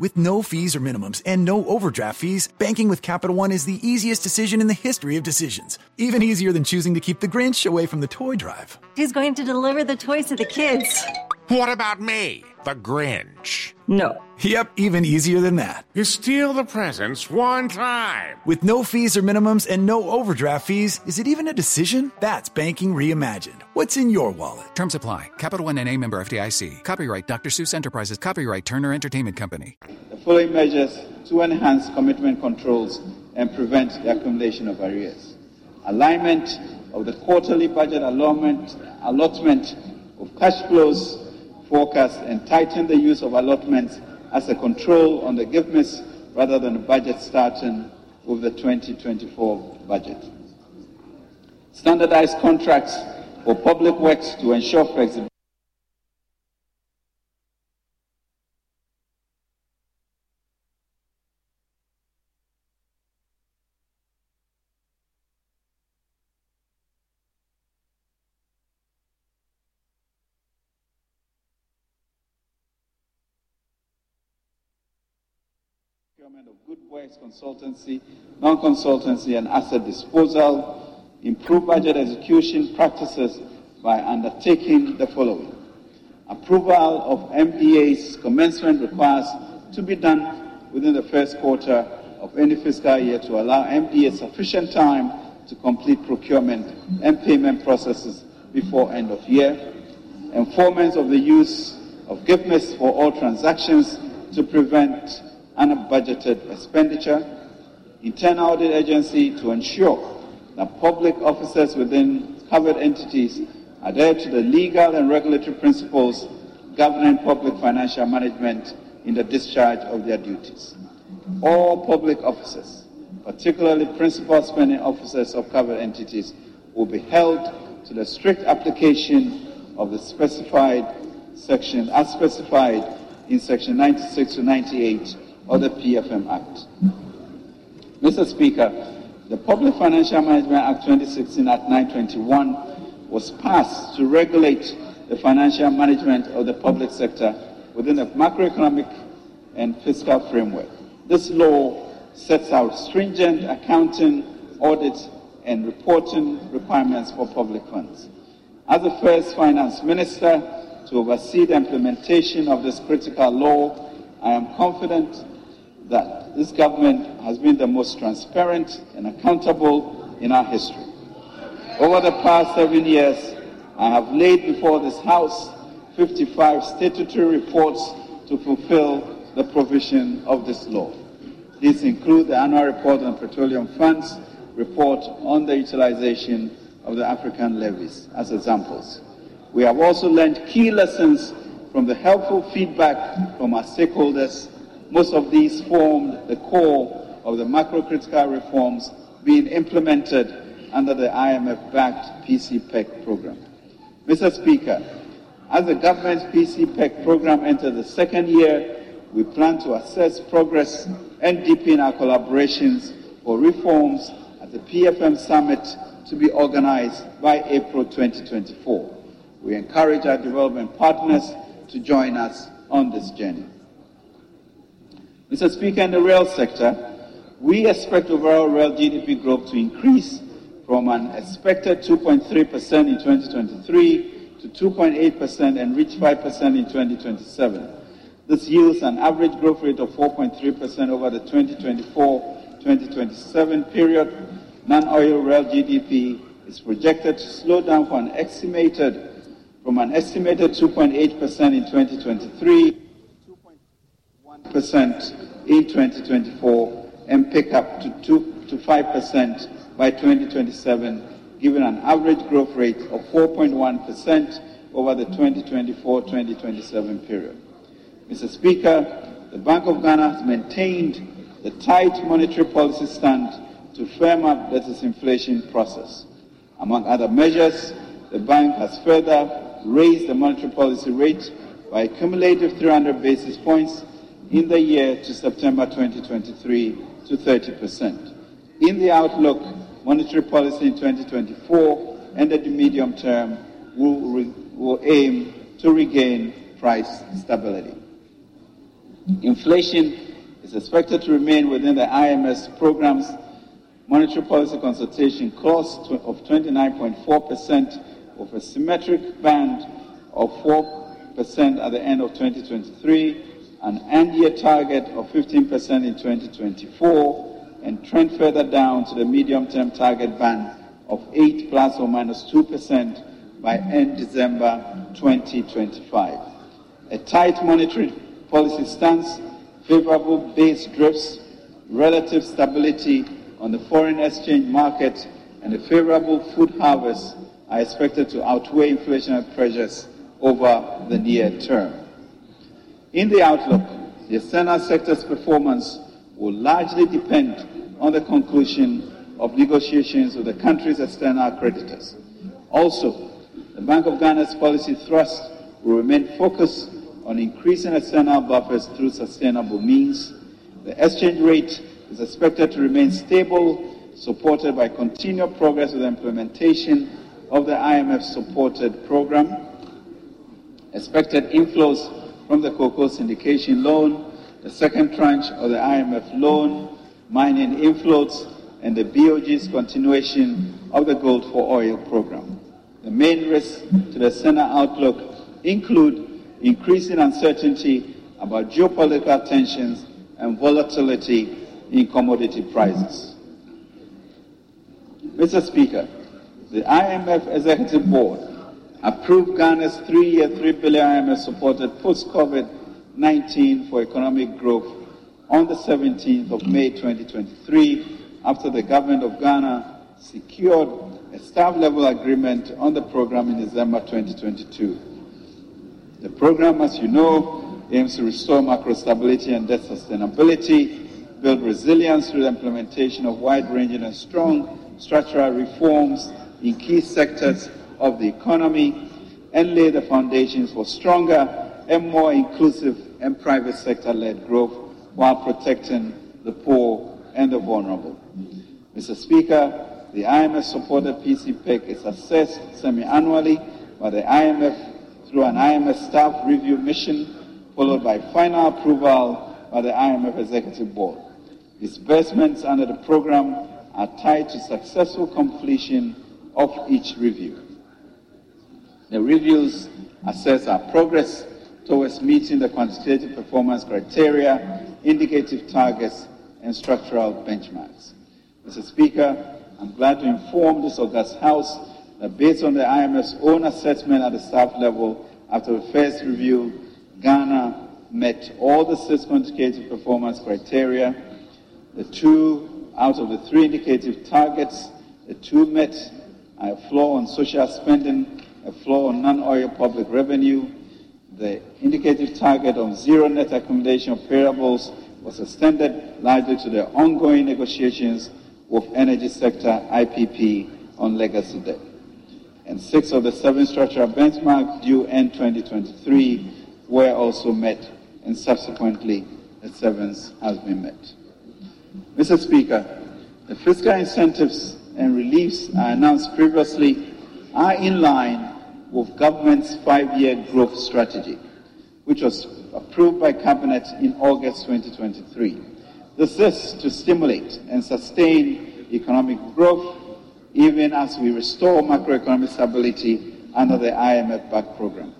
With no fees or minimums and no overdraft fees, banking with Capital One is the easiest decision in the history of decisions. Even easier than choosing to keep the Grinch away from the toy drive. Who's going to deliver the toys to the kids? What about me, the Grinch? No. Yep, even easier than that. You steal the presents one time. With no fees or minimums and no overdraft fees, is it even a decision? That's banking reimagined. What's in your wallet? Terms apply. Capital One NA member FDIC. Copyright Dr. Seuss Enterprises. Copyright Turner Entertainment Company. The following measures to enhance commitment controls and prevent the accumulation of arrears. Alignment of the quarterly budget allotment, allotment of cash flows forecast and tighten the use of allotments as a control on the GIFMIS rather than a budget starting with the 2024 budget. Standardized contracts for public works to ensure flexibility. Procurement of good works consultancy, non-consultancy, and asset disposal, improve budget execution practices by undertaking the following. Approval of MDA's commencement requires to be done within the first quarter of any fiscal year to allow MDA sufficient time to complete procurement and payment processes before end of year. Enforcement of the use of GIFMIS for all transactions to prevent unbudgeted expenditure, internal audit agency to ensure that public officers within covered entities adhere to the legal and regulatory principles governing public financial management in the discharge of their duties. All public officers, particularly principal spending officers of covered entities, will be held to the strict application of the specified section as specified in section 96 to 98 of the PFM Act. Mr. Speaker, the Public Financial Management Act 2016 Act 921 was passed to regulate the financial management of the public sector within a macroeconomic and fiscal framework. This law sets out stringent accounting, audit, and reporting requirements for public funds. As the first finance minister to oversee the implementation of this critical law, I am confident that this government has been the most transparent and accountable in our history. Over the past seven years, I have laid before this House 55 statutory reports to fulfill the provision of this law. These include the annual report on petroleum funds, report on the utilization of the African levies as examples. We have also learned key lessons from the helpful feedback from our stakeholders most of these formed the core of the macro-critical reforms being implemented under the IMF-backed PC-PEG program. Mr. Speaker, as the government's PC-PEG program enters the second year, we plan to assess progress and deepen our collaborations for reforms at the PFM summit to be organized by April 2024. We encourage our development partners to join us on this journey. Mr. Speaker, in the rail sector, we expect overall real GDP growth to increase from an expected 2.3% in 2023 to 2.8% and reach 5% in 2027. This yields an average growth rate of 4.3% over the 2024-2027 period. Non-oil real GDP is projected to slow down from an estimated from an estimated 2.8% in 2023 in 2024 and pick up to 2 to 5% by 2027, giving an average growth rate of 4.1% over the 2024-2027 period. Mr. Speaker, the Bank of Ghana has maintained the tight monetary policy stand to firm up the disinflation process. Among other measures, the bank has further raised the monetary policy rate by a cumulative 300 basis points in the year to September 2023 to 30%. In the outlook, monetary policy in 2024 and at the medium term will, re- will aim to regain price stability. Inflation is expected to remain within the IMF's program's monetary policy consultation clause of 29.4% of a symmetric band of 4% at the end of 2023, an end year target of 15% in 2024, and trend further down to the medium term target band of 8 plus or minus 2% by end December 2025. A tight monetary policy stance, favorable base drifts, relative stability on the foreign exchange market, and a favorable food harvest are expected to outweigh inflationary pressures over the near term. In the outlook, the external sector's performance will largely depend on the conclusion of negotiations with the country's external creditors. Also, the Bank of Ghana's policy thrust will remain focused on increasing external buffers through sustainable means. The exchange rate is expected to remain stable, supported by continued progress with the implementation of the IMF supported program. Expected inflows from the cocoa syndication loan, the second tranche of the IMF loan, mining inflows, and the BOG's continuation of the Gold for Oil program. The main risks to the center outlook include increasing uncertainty about geopolitical tensions and volatility in commodity prices. Mr. Speaker, the IMF Executive Board approved Ghana's three-year, three billion IMF supported post-COVID-19 for economic growth on the 17th of May 2023 after the government of Ghana secured a staff-level agreement on the program in December 2022. The program, as you know, aims to restore macro stability and debt sustainability, build resilience through the implementation of wide-ranging and strong structural reforms in key sectors of the economy, and lay the foundations for stronger and more inclusive and private sector-led growth while protecting the poor and the vulnerable. Mr. Speaker, the IMF-supported PC-PEG is assessed semi-annually by the IMF through an IMF staff review mission, followed by final approval by the IMF Executive Board. Disbursements under the program are tied to successful completion of each review. The reviews assess our progress towards meeting the quantitative performance criteria, indicative targets, and structural benchmarks. Mr. Speaker, I'm glad to inform this August House that based on the IMF's own assessment at the staff level, after the first review, Ghana met all the six quantitative performance criteria. The two out of the three indicative targets, the two met a floor on social spending, a floor on non-oil public revenue. The indicative target of zero net accumulation of payables was extended largely to the ongoing negotiations with energy sector IPP on legacy debt. And six of the seven structural benchmarks due end 2023 were also met, and subsequently the seventh has been met. Mr. Speaker, the fiscal incentives and reliefs I announced previously are in line with government's five-year growth strategy, which was approved by Cabinet in August 2023. This is to stimulate and sustain economic growth even as we restore macroeconomic stability under the IMF-backed program.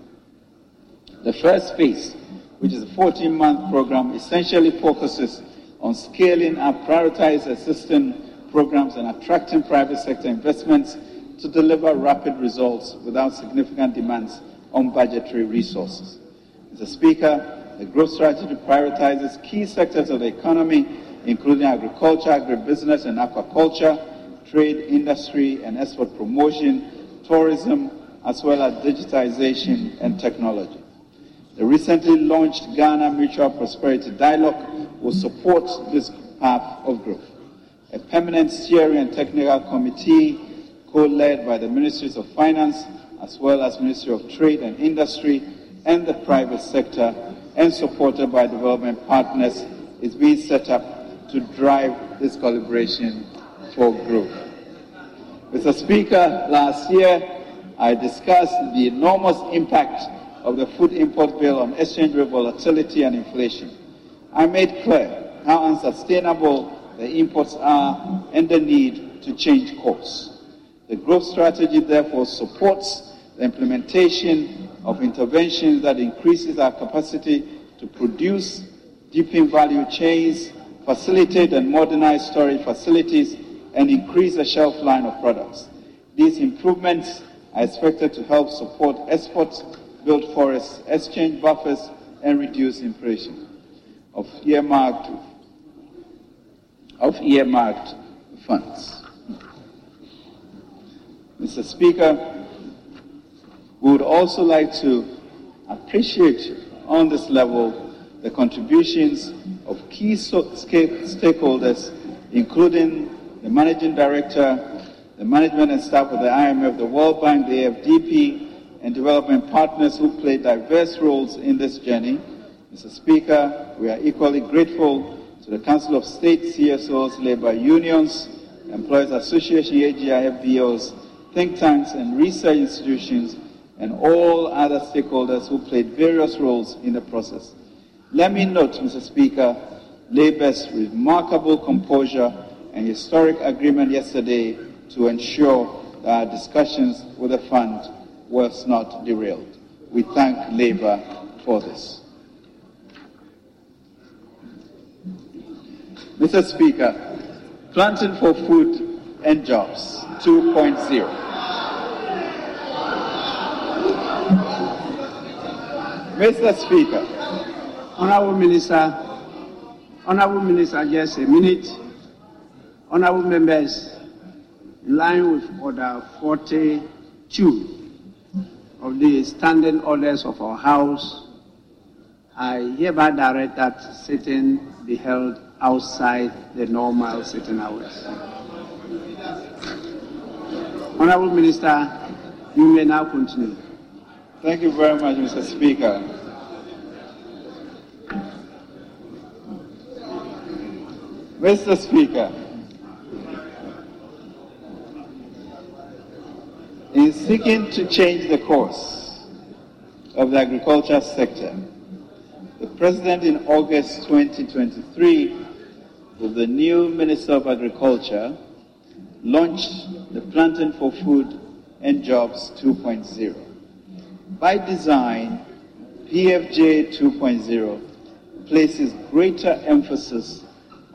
The first phase, which is a 14-month program, essentially focuses on scaling up prioritized assistance programs and attracting private sector investments to deliver rapid results without significant demands on budgetary resources. Mr. Speaker, the growth strategy prioritizes key sectors of the economy, including agriculture, agribusiness, and aquaculture, trade, industry, and export promotion, tourism, as well as digitization and technology. The recently launched Ghana Mutual Prosperity Dialogue will support this path of growth. A permanent steering and technical committee co-led by the Ministries of Finance as well as Ministry of Trade and Industry and the private sector and supported by development partners is being set up to drive this collaboration for growth. Mr. Speaker, last year I discussed the enormous impact of the food import bill on exchange rate volatility and inflation. I made clear how unsustainable the imports are and the need to change course. The growth strategy therefore supports the implementation of interventions that increases our capacity to produce, deepen value chains, facilitate and modernize storage facilities, and increase the shelf line of products. These improvements are expected to help support exports, build forests, exchange buffers, and reduce inflation of earmarked, of earmarked funds. Mr. Speaker, we would also like to appreciate on this level the contributions of key stakeholders, including the Managing Director, the management and staff of the IMF, the World Bank, the AfDB, and development partners who played diverse roles in this journey. Mr. Speaker, we are equally grateful to the Council of State CSOs, labor unions, Employers Association, AGI, FBOs, think tanks, and research institutions, and all other stakeholders who played various roles in the process. Let me note, Mr. Speaker, Labour's remarkable composure and historic agreement yesterday to ensure that our discussions with the fund was not derailed. We thank Labour for this. Mr. Speaker, Planting for Food and Jobs 2.0. Mr. Speaker. Honorable Minister, Honorable Minister, just a minute. Honorable members, in line with Order 42 of the standing orders of our House, I hereby direct that sitting be held outside the normal sitting hours. Honorable Minister, you may now continue. Thank you very much, Mr. Speaker. Mr. Speaker, in seeking to change the course of the agriculture sector, the President in August 2023, with the new Minister of Agriculture, launched the Planting for Food and Jobs 2.0. By design, PFJ 2.0 places greater emphasis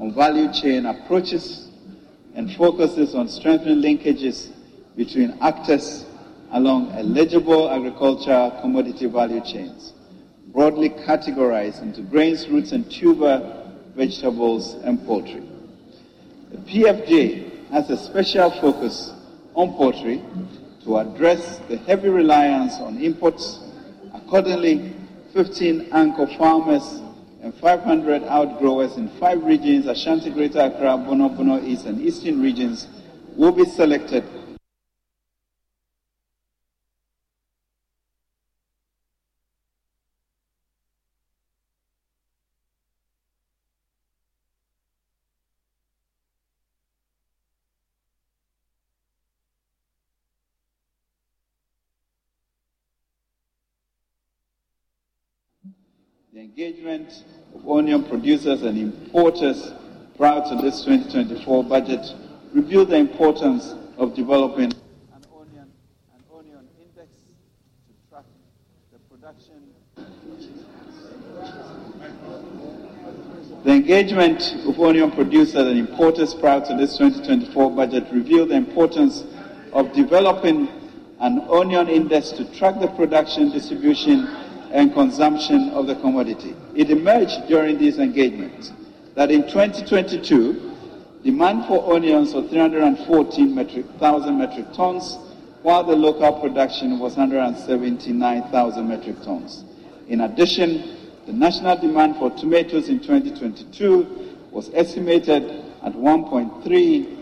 on value chain approaches and focuses on strengthening linkages between actors along eligible agricultural commodity value chains, broadly categorized into grains, roots, and tuber vegetables and poultry. The PFJ has a special focus on poultry to address the heavy reliance on imports. Accordingly, 15 anchor farmers and 500 outgrowers in five regions, Ashanti, Greater Accra, Bono, Bono East, and Eastern regions, will be selected the engagement of onion producers and importers prior to this 2024 budget revealed the importance of developing an onion, an onion index to track the production. The engagement of onion producers and importers prior to this 2024 budget revealed the importance of developing an onion index to track the production, distribution, and consumption of the commodity. It emerged during these engagements that in 2022, demand for onions was 314 metric metric tons, while the local production was 179,000 metric tons. In addition, the national demand for tomatoes in 2022 was estimated at 1.3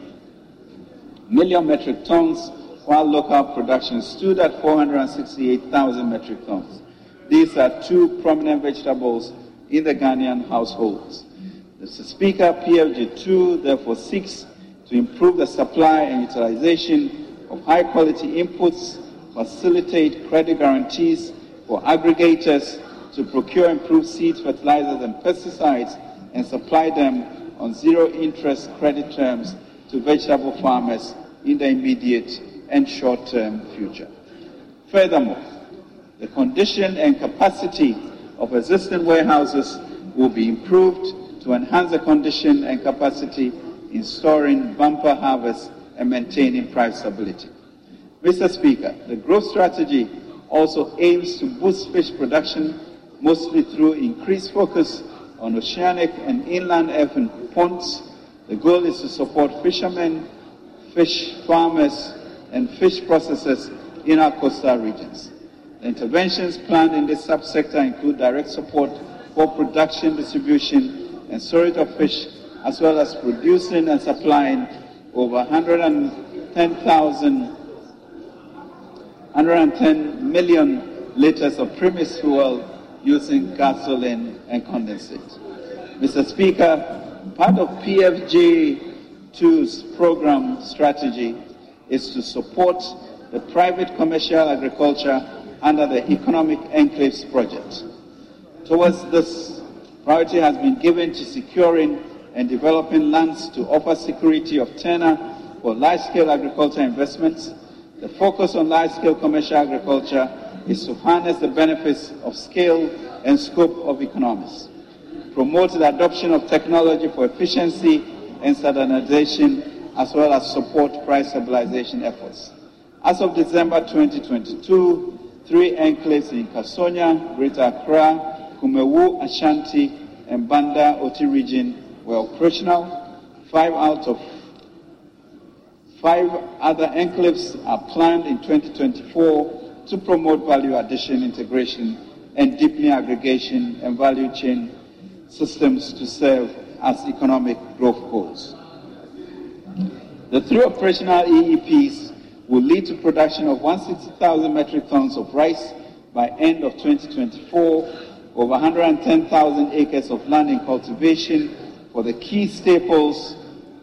million metric tons, while local production stood at 468,000 metric tons. These are two prominent vegetables in the Ghanaian households. Mr. Speaker, PFJ2 therefore seeks to improve the supply and utilization of high quality inputs, facilitate credit guarantees for aggregators to procure improved seeds, fertilizers, and pesticides and supply them on zero interest credit terms to vegetable farmers in the immediate and short term future. Furthermore, the condition and capacity of existing warehouses will be improved to enhance the condition and capacity in storing bumper harvests and maintaining price stability. Mr. Speaker, the growth strategy also aims to boost fish production, mostly through increased focus on oceanic and inland earthen ponds. The goal is to support fishermen, fish farmers, and fish processors in our coastal regions. The interventions planned in this subsector include direct support for production, distribution, and storage of fish, as well as producing and supplying over 110,000 110 million liters of premix fuel using gasoline and condensate. Mr. Speaker, part of PFJ2's program strategy is to support the private commercial agriculture under the Economic Enclaves project. Towards this, priority has been given to securing and developing lands to offer security of tenure for large-scale agriculture investments the focus on large-scale commercial agriculture is to harness the benefits of scale and scope of economics, promote the adoption of technology for efficiency and standardization, as well as support price stabilization efforts. As of December 2022, three enclaves in Kasonya, Greater Accra, Kumawu, Ashanti, and Banda Oti region were operational. Five out of Five other enclaves are planned in 2024 to promote value addition, integration, and deepening aggregation and value chain systems to serve as economic growth goals. The three operational EEPs will lead to production of 160,000 metric tons of rice by end of 2024, over 110,000 acres of land in cultivation for the key staples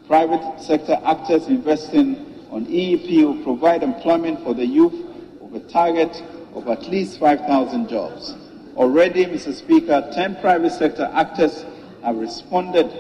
Private sector actors investing on EEP will provide employment for the youth with a target of at least 5,000 jobs. Already, Mr. Speaker, 10 private sector actors have responded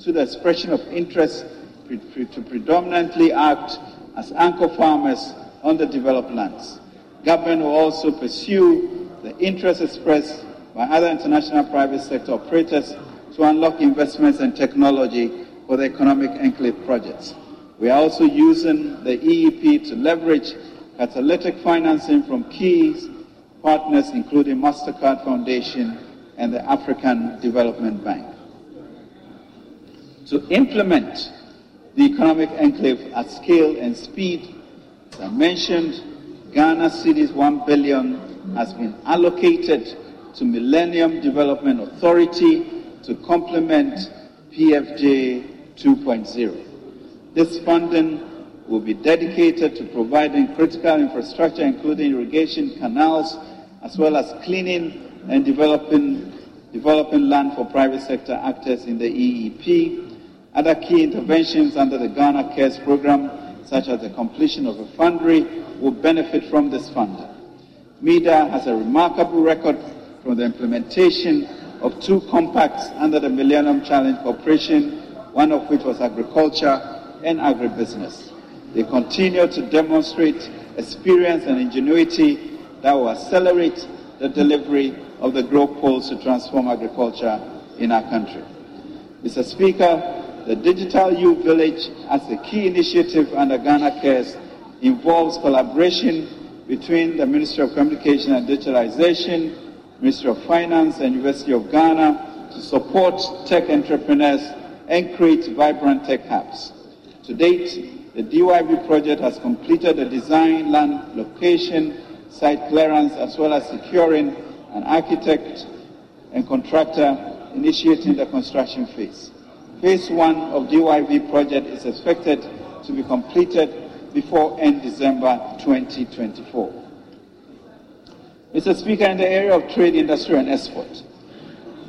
to the expression of interest to predominantly act as anchor farmers on the developed lands. Government will also pursue the interest expressed by other international private sector operators to unlock investments and technology for the economic enclave projects. We are also using the EEP to leverage catalytic financing from key partners, including MasterCard Foundation and the African Development Bank. To implement the economic enclave at scale and speed, as I mentioned, Ghana Cedis 1 billion has been allocated to Millennium Development Authority to complement PFJ 2.0. This funding will be dedicated to providing critical infrastructure, including irrigation canals, as well as cleaning and developing, developing land for private sector actors in the EEP. Other key interventions under the Ghana Cares program, such as the completion of a foundry, will benefit from this funding. MiDA has a remarkable record from the implementation of two compacts under the Millennium Challenge Corporation one of which was agriculture and agribusiness. They continue to demonstrate experience and ingenuity that will accelerate the delivery of the growth poles to transform agriculture in our country. Mr. Speaker, the Digital Youth Village as a key initiative under Ghana Cares involves collaboration between the Ministry of Communication and Digitalization, Ministry of Finance, and University of Ghana to support tech entrepreneurs and create vibrant tech hubs. To date, the DYV project has completed the design, land location, site clearance, as well as securing an architect and contractor initiating the construction phase. Phase one of the DYV project is expected to be completed before end December 2024. Mr. Speaker, in the area of trade, industry, and export,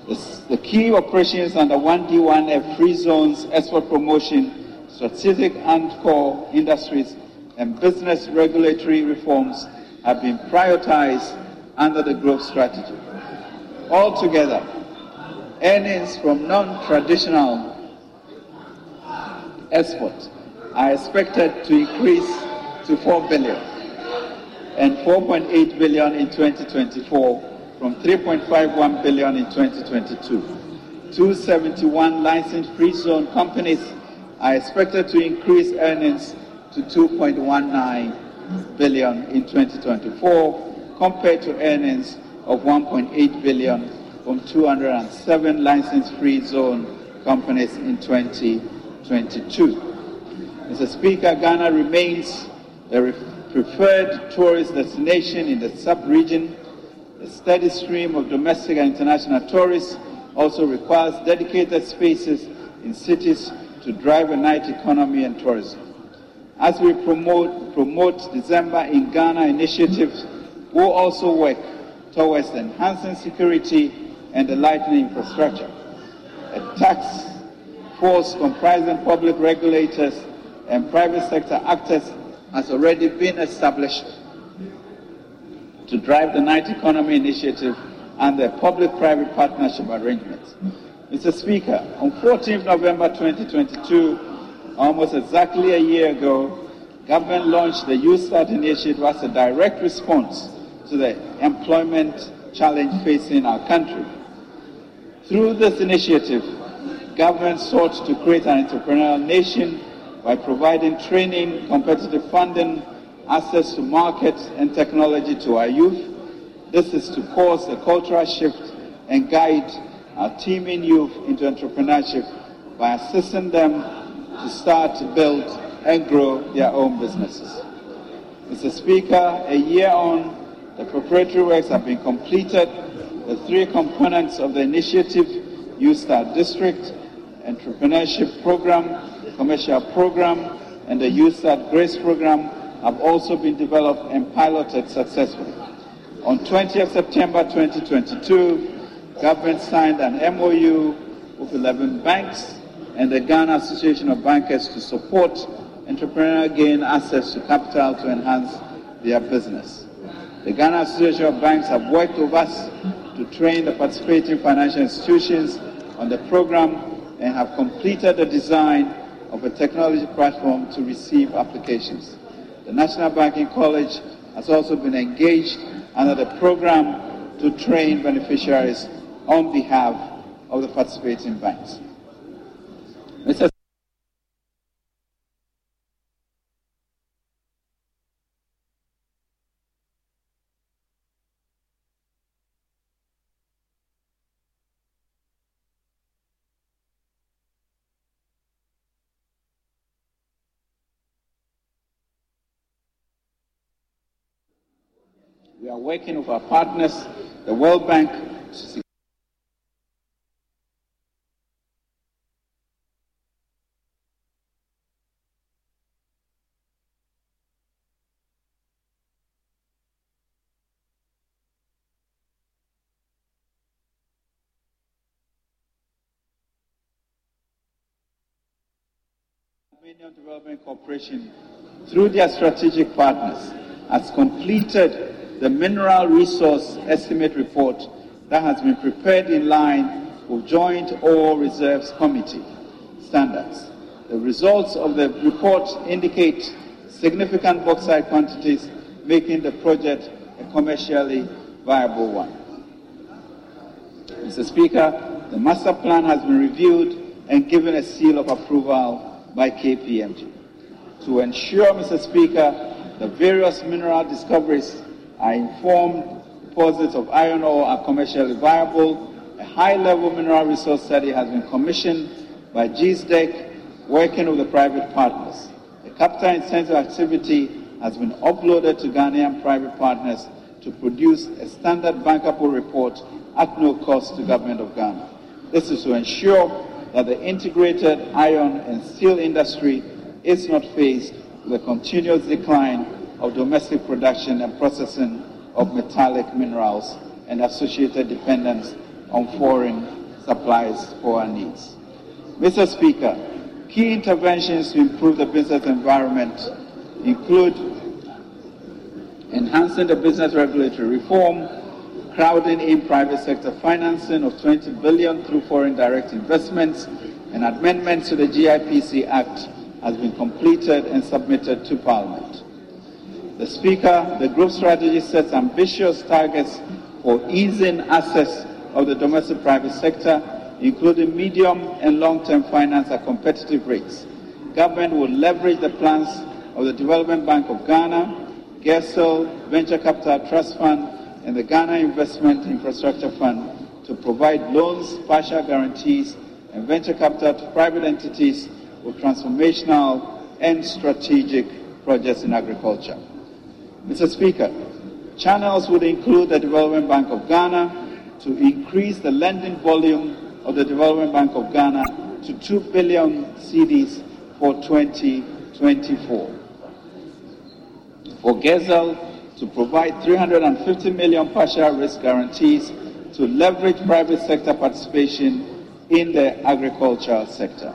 the, the key operations under 1D1F free zones, export promotion, strategic and core industries, and business regulatory reforms have been prioritized under the growth strategy. Altogether, earnings from non-traditional exports are expected to increase to 4 billion and 4.8 billion in 2024 from 3.51 billion in 2022. 271 licensed free zone companies are expected to increase earnings to 2.19 billion in 2024 compared to earnings of 1.8 billion from 207 licensed free zone companies in 2022. Mr. Speaker, Ghana remains a preferred tourist destination in the sub-region a steady stream of domestic and international tourists also requires dedicated spaces in cities to drive a night economy and tourism. As we promote, promote December in Ghana initiatives, we'll also work towards enhancing security and the lightening infrastructure. A task force comprising public regulators and private sector actors has already been established to drive the night economy initiative and the public-private partnership arrangements. Mr. Speaker, on 14th November 2022, almost exactly a year ago, government launched the YouStart initiative as a direct response to the employment challenge facing our country. Through this initiative, government sought to create an entrepreneurial nation by providing training, competitive funding, access to markets and technology to our youth. This is to cause a cultural shift and guide our teeming youth into entrepreneurship by assisting them to start to build and grow their own businesses. Mr. Speaker, a year on, the preparatory works have been completed. The three components of the initiative, YouStart District, Entrepreneurship Program, Commercial Program, and the YouStart Grace Program have also been developed and piloted successfully. On 20th September 2022, government signed an MOU with 11 banks and the Ghana Association of Bankers to support entrepreneurs gain access to capital to enhance their business. The Ghana Association of Banks have worked with us to train the participating financial institutions on the program and have completed the design of a technology platform to receive applications. The National Banking College has also been engaged under the program to train beneficiaries on behalf of the participating banks. Mr. We are working with our partners, the World Bank, Development Corporation, through their strategic partners, has completed the mineral resource estimate report that has been prepared in line with Joint Ore Reserves Committee standards. The results of the report indicate significant bauxite quantities, making the project a commercially viable one. Mr. Speaker, the master plan has been reviewed and given a seal of approval by KPMG. To ensure, Mr. Speaker, the various mineral discoveries are informed deposits of iron ore are commercially viable. A high-level mineral resource study has been commissioned by GSDEC working with the private partners. A capital intensive activity has been uploaded to Ghanaian private partners to produce a standard bankable report at no cost to government of Ghana. This is to ensure that the integrated iron and steel industry is not faced with a continuous decline of domestic production and processing of metallic minerals and associated dependence on foreign supplies for our needs. Mr. Speaker, key interventions to improve the business environment include enhancing the business regulatory reform, crowding in private sector financing of 20 billion through foreign direct investments, and amendments to the GIPC Act has been completed and submitted to Parliament. The Speaker, the group strategy sets ambitious targets for easing access of the domestic private sector, including medium and long-term finance at competitive rates. Government will leverage the plans of the Development Bank of Ghana, GIRSAL, Venture Capital Trust Fund, and the Ghana Investment Infrastructure Fund to provide loans, partial guarantees, and venture capital to private entities with transformational and strategic projects in agriculture. Mr. Speaker, channels would include the Development Bank of Ghana to increase the lending volume of the Development Bank of Ghana to 2 billion cedis for 2024. For GIRSAL to provide 350 million partial risk guarantees to leverage private sector participation in the agricultural sector.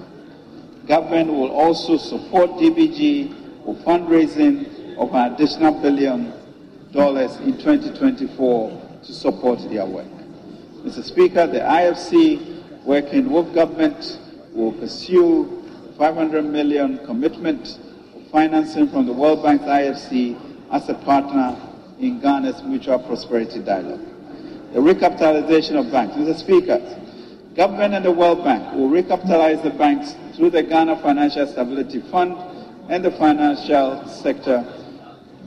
Government will also support DBG for fundraising of an additional billion dollars in 2024 to support their work. Mr. Speaker, the IFC, working with government, will pursue 500 million commitment of financing from the World Bank IFC as a partner in Ghana's mutual prosperity dialogue. The recapitalization of banks. Mr. Speaker, government and the World Bank will recapitalize the banks through the Ghana Financial Stability Fund and the Financial Sector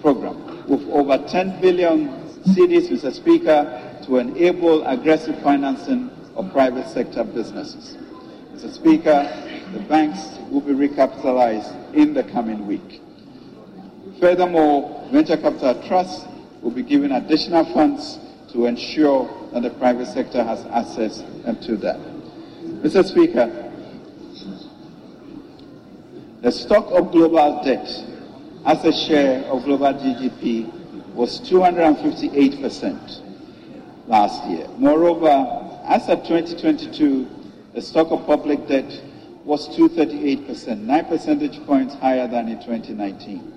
Program with over 10 billion cedis, Mr. Speaker, to enable aggressive financing of private sector businesses. Mr. Speaker, the banks will be recapitalized in the coming week. Furthermore, venture capital trusts will be given additional funds to ensure that the private sector has access to that. Mr. Speaker, the stock of global debt as a share of global GDP was 258% last year. Moreover, as of 2022, the stock of public debt was 238%, 9 percentage points higher than in 2019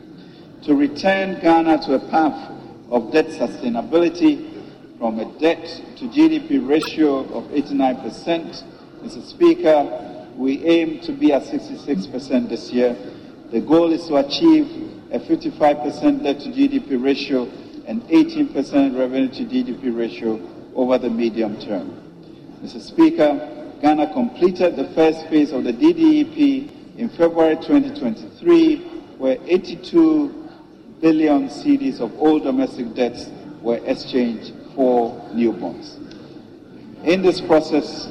to return Ghana to a path of debt sustainability from a debt to GDP ratio of 89%. Mr. Speaker, we aim to be at 66% this year. The goal is to achieve a 55% debt to GDP ratio and 18% revenue to GDP ratio over the medium term. Mr. Speaker, Ghana completed the first phase of the DDEP in February 2023, where 82 billion cedis of old domestic debts were exchanged for new bonds. In this process,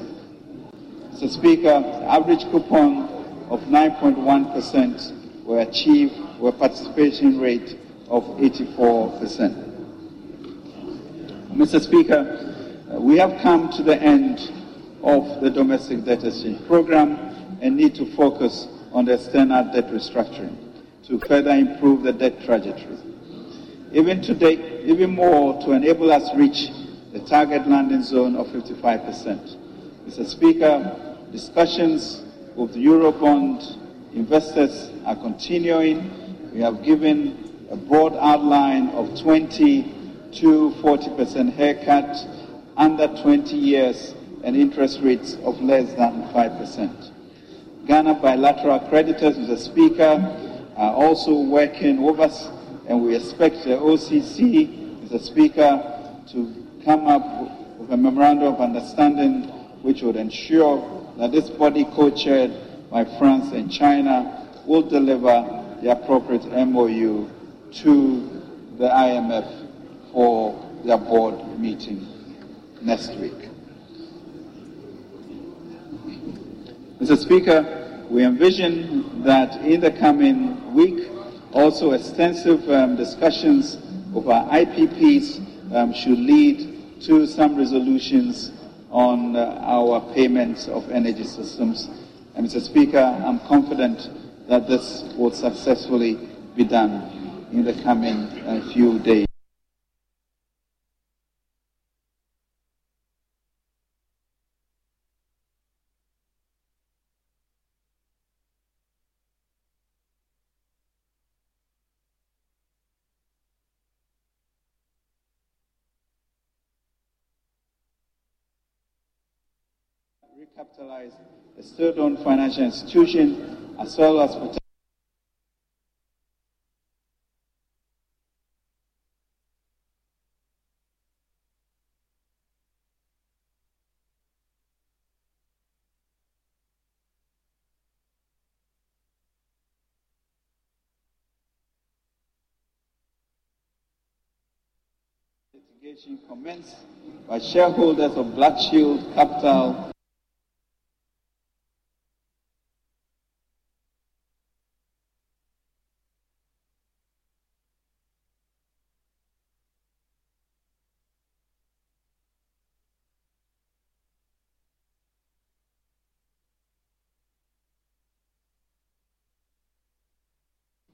Mr. Speaker, average coupon of 9.1% were achieved with a participation rate of 84%. Mr. Speaker, uh, we have come to the end of the domestic debt exchange program and need to focus on the external debt restructuring to further improve the debt trajectory. Even today, even more to enable us reach the target landing zone of 55%. Mr. Speaker, discussions with the Eurobond investors are continuing. We have given a broad outline of 20 to 40% haircut under 20 years and interest rates of less than 5%. Ghana bilateral creditors, Mr. Speaker, are also working with us, and we expect the OCC, Mr. Speaker, to come up with a memorandum of understanding which would ensure that this body co-chaired by France and China will deliver the appropriate MOU to the IMF for their board meeting next week. Mr. Speaker, we envision that in the coming week, also extensive um, discussions of our IPPs um, should lead to some resolutions on uh, our payments of energy systems. And Mr. Speaker, I'm confident that this will successfully be done in the coming uh, few days. recapitalize a state-owned financial institution as well as protect litigation commenced by shareholders of Black Shield Capital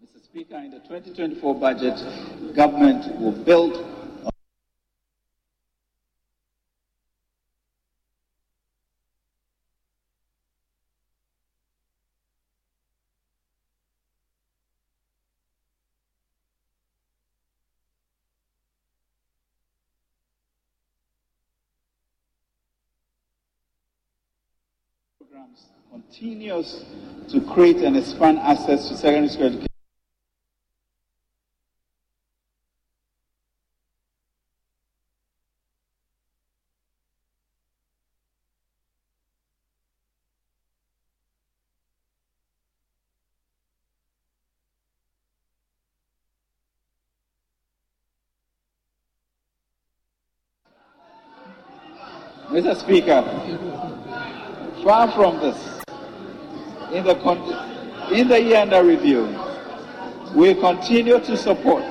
Mr. Speaker, in the 2024 budget, the government will build on programs continues to create and expand access to secondary school education. Mr. Speaker, far from this, in the, in the year under review, we continue to support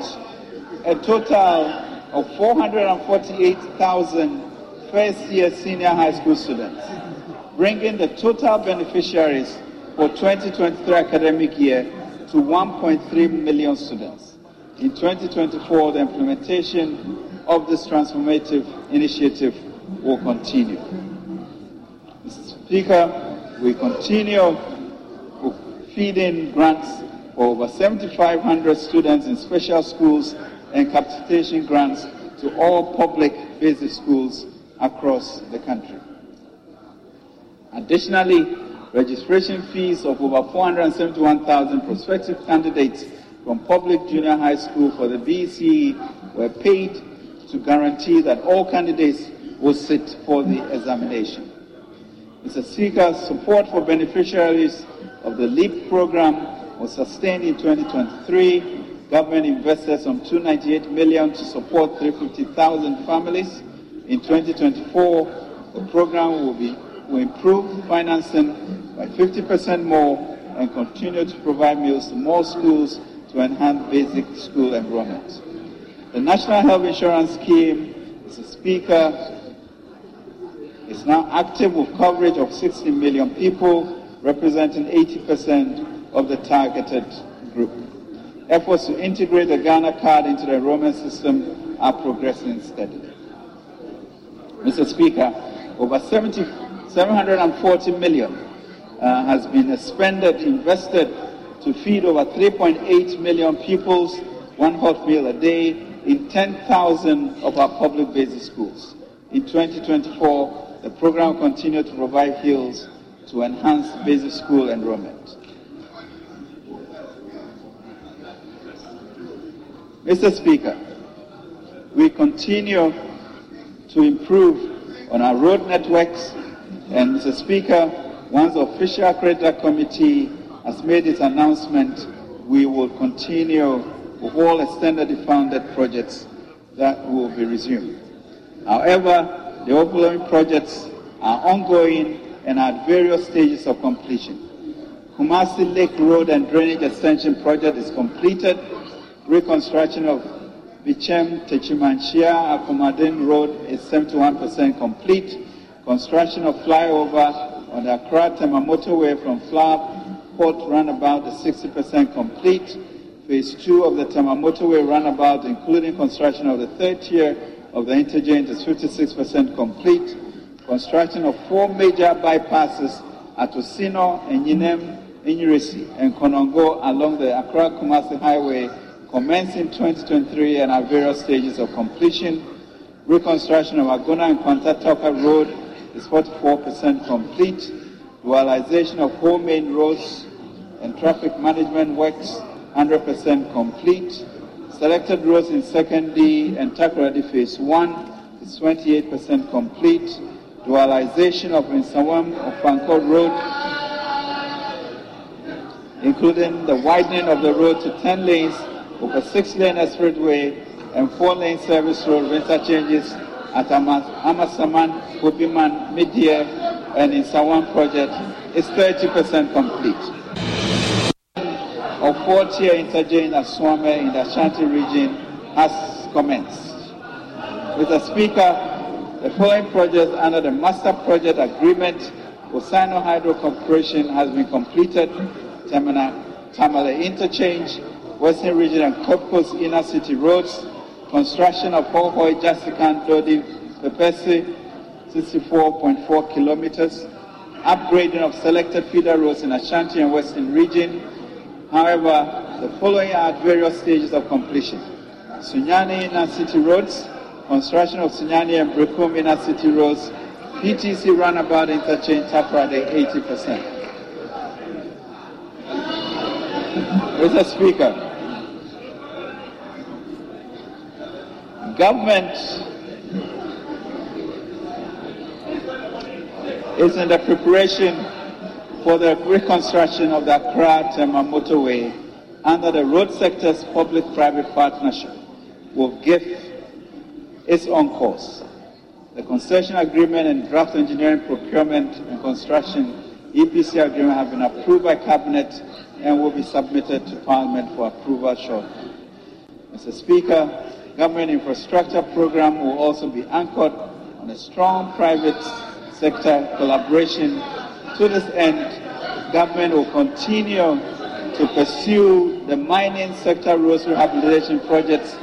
a total of 448,000 first-year senior high school students, bringing the total beneficiaries for 2023 academic year to 1.3 million students. In 2024, the implementation of this transformative initiative will continue. Mr. Speaker, we continue feeding grants for over 7,500 students in special schools and capitation grants to all public basic schools across the country. Additionally, registration fees of over 471,000 prospective candidates from public junior high school for the BECE were paid to guarantee that all candidates will sit for the examination. Mr. Speaker, support for beneficiaries of the LEAP program was sustained in 2023. Government invested some 298 million to support 350,000 families. In 2024, the program will be will improve financing by 50% more and continue to provide meals to more schools to enhance basic school enrollment. The National Health Insurance Scheme, Mr. Speaker, is now active with coverage of 60 million people, representing 80% of the targeted group. Efforts to integrate the Ghana card into the enrollment system are progressing steadily. Mr. Speaker, over 70, 740 million uh, has been expended, invested to feed over 3.8 million peoples one hot meal a day in 10,000 of our public basic schools. In 2024, the program will continue to provide meals to enhance basic school enrollment. Mr. Speaker, we continue to improve on our road networks, and Mr. Speaker, once the official accreditor committee has made its announcement, we will continue with all extended funded projects that will be resumed. However, the overflowing projects are ongoing and at various stages of completion. Kumasi Lake Road and Drainage Extension Project is completed. Reconstruction of Bechem Techimantia Akomadan Road is 71% complete. Construction of flyover on the Accra Tema motorway from Flower Port Runabout is 60% complete. Phase two of the Tema motorway runabout, including construction of the third tier of the interchange, is 56% complete. Construction of four major bypasses at Osino, Anyinam, Enyiresi, and Konongo along the Accra Kumasi Highway commenced in 2023 and are various stages of completion. Reconstruction of Agona Nkwanta Tarkwa Road is 44% complete. Dualization of whole main roads and traffic management works 100% complete. Selected roads in Sekondi and Takoradi Phase 1 is 28% complete. Dualization of Nsawam Ofankor Road including the widening of the road to 10 lanes over 6-lane expressway and 4-lane service road interchanges at Amasaman, Kubiman, Medie, and Nsawam project is 30% complete. Of four-tier interchange at Suame in the Ashanti region has commenced. Mr. Speaker, the following projects under the Master Project Agreement with Sinohydro Corporation has been completed Tamale Interchange, Western Region and Coast Inner City Roads, construction of Hohoe Jasikan Dodi Papase, 64.4 kilometers, upgrading of selected feeder roads in Ashanti and Western Region. However, the following are at various stages of completion. Sunyani Inner City Roads, construction of Sunyani and Berekum Inner City Roads, PTC Runabout Interchange Takoradi 80%. Mr. Speaker, government is in the preparation for the reconstruction of the Accra Tema motorway under the road sector's public-private partnership will give its own course. The concession agreement and draft engineering procurement and construction EPC agreement have been approved by Cabinet and will be submitted to Parliament for approval shortly. Mr. Speaker, government infrastructure program will also be anchored on a strong private sector collaboration. To this end, government will continue to pursue the mining sector roads rehabilitation projects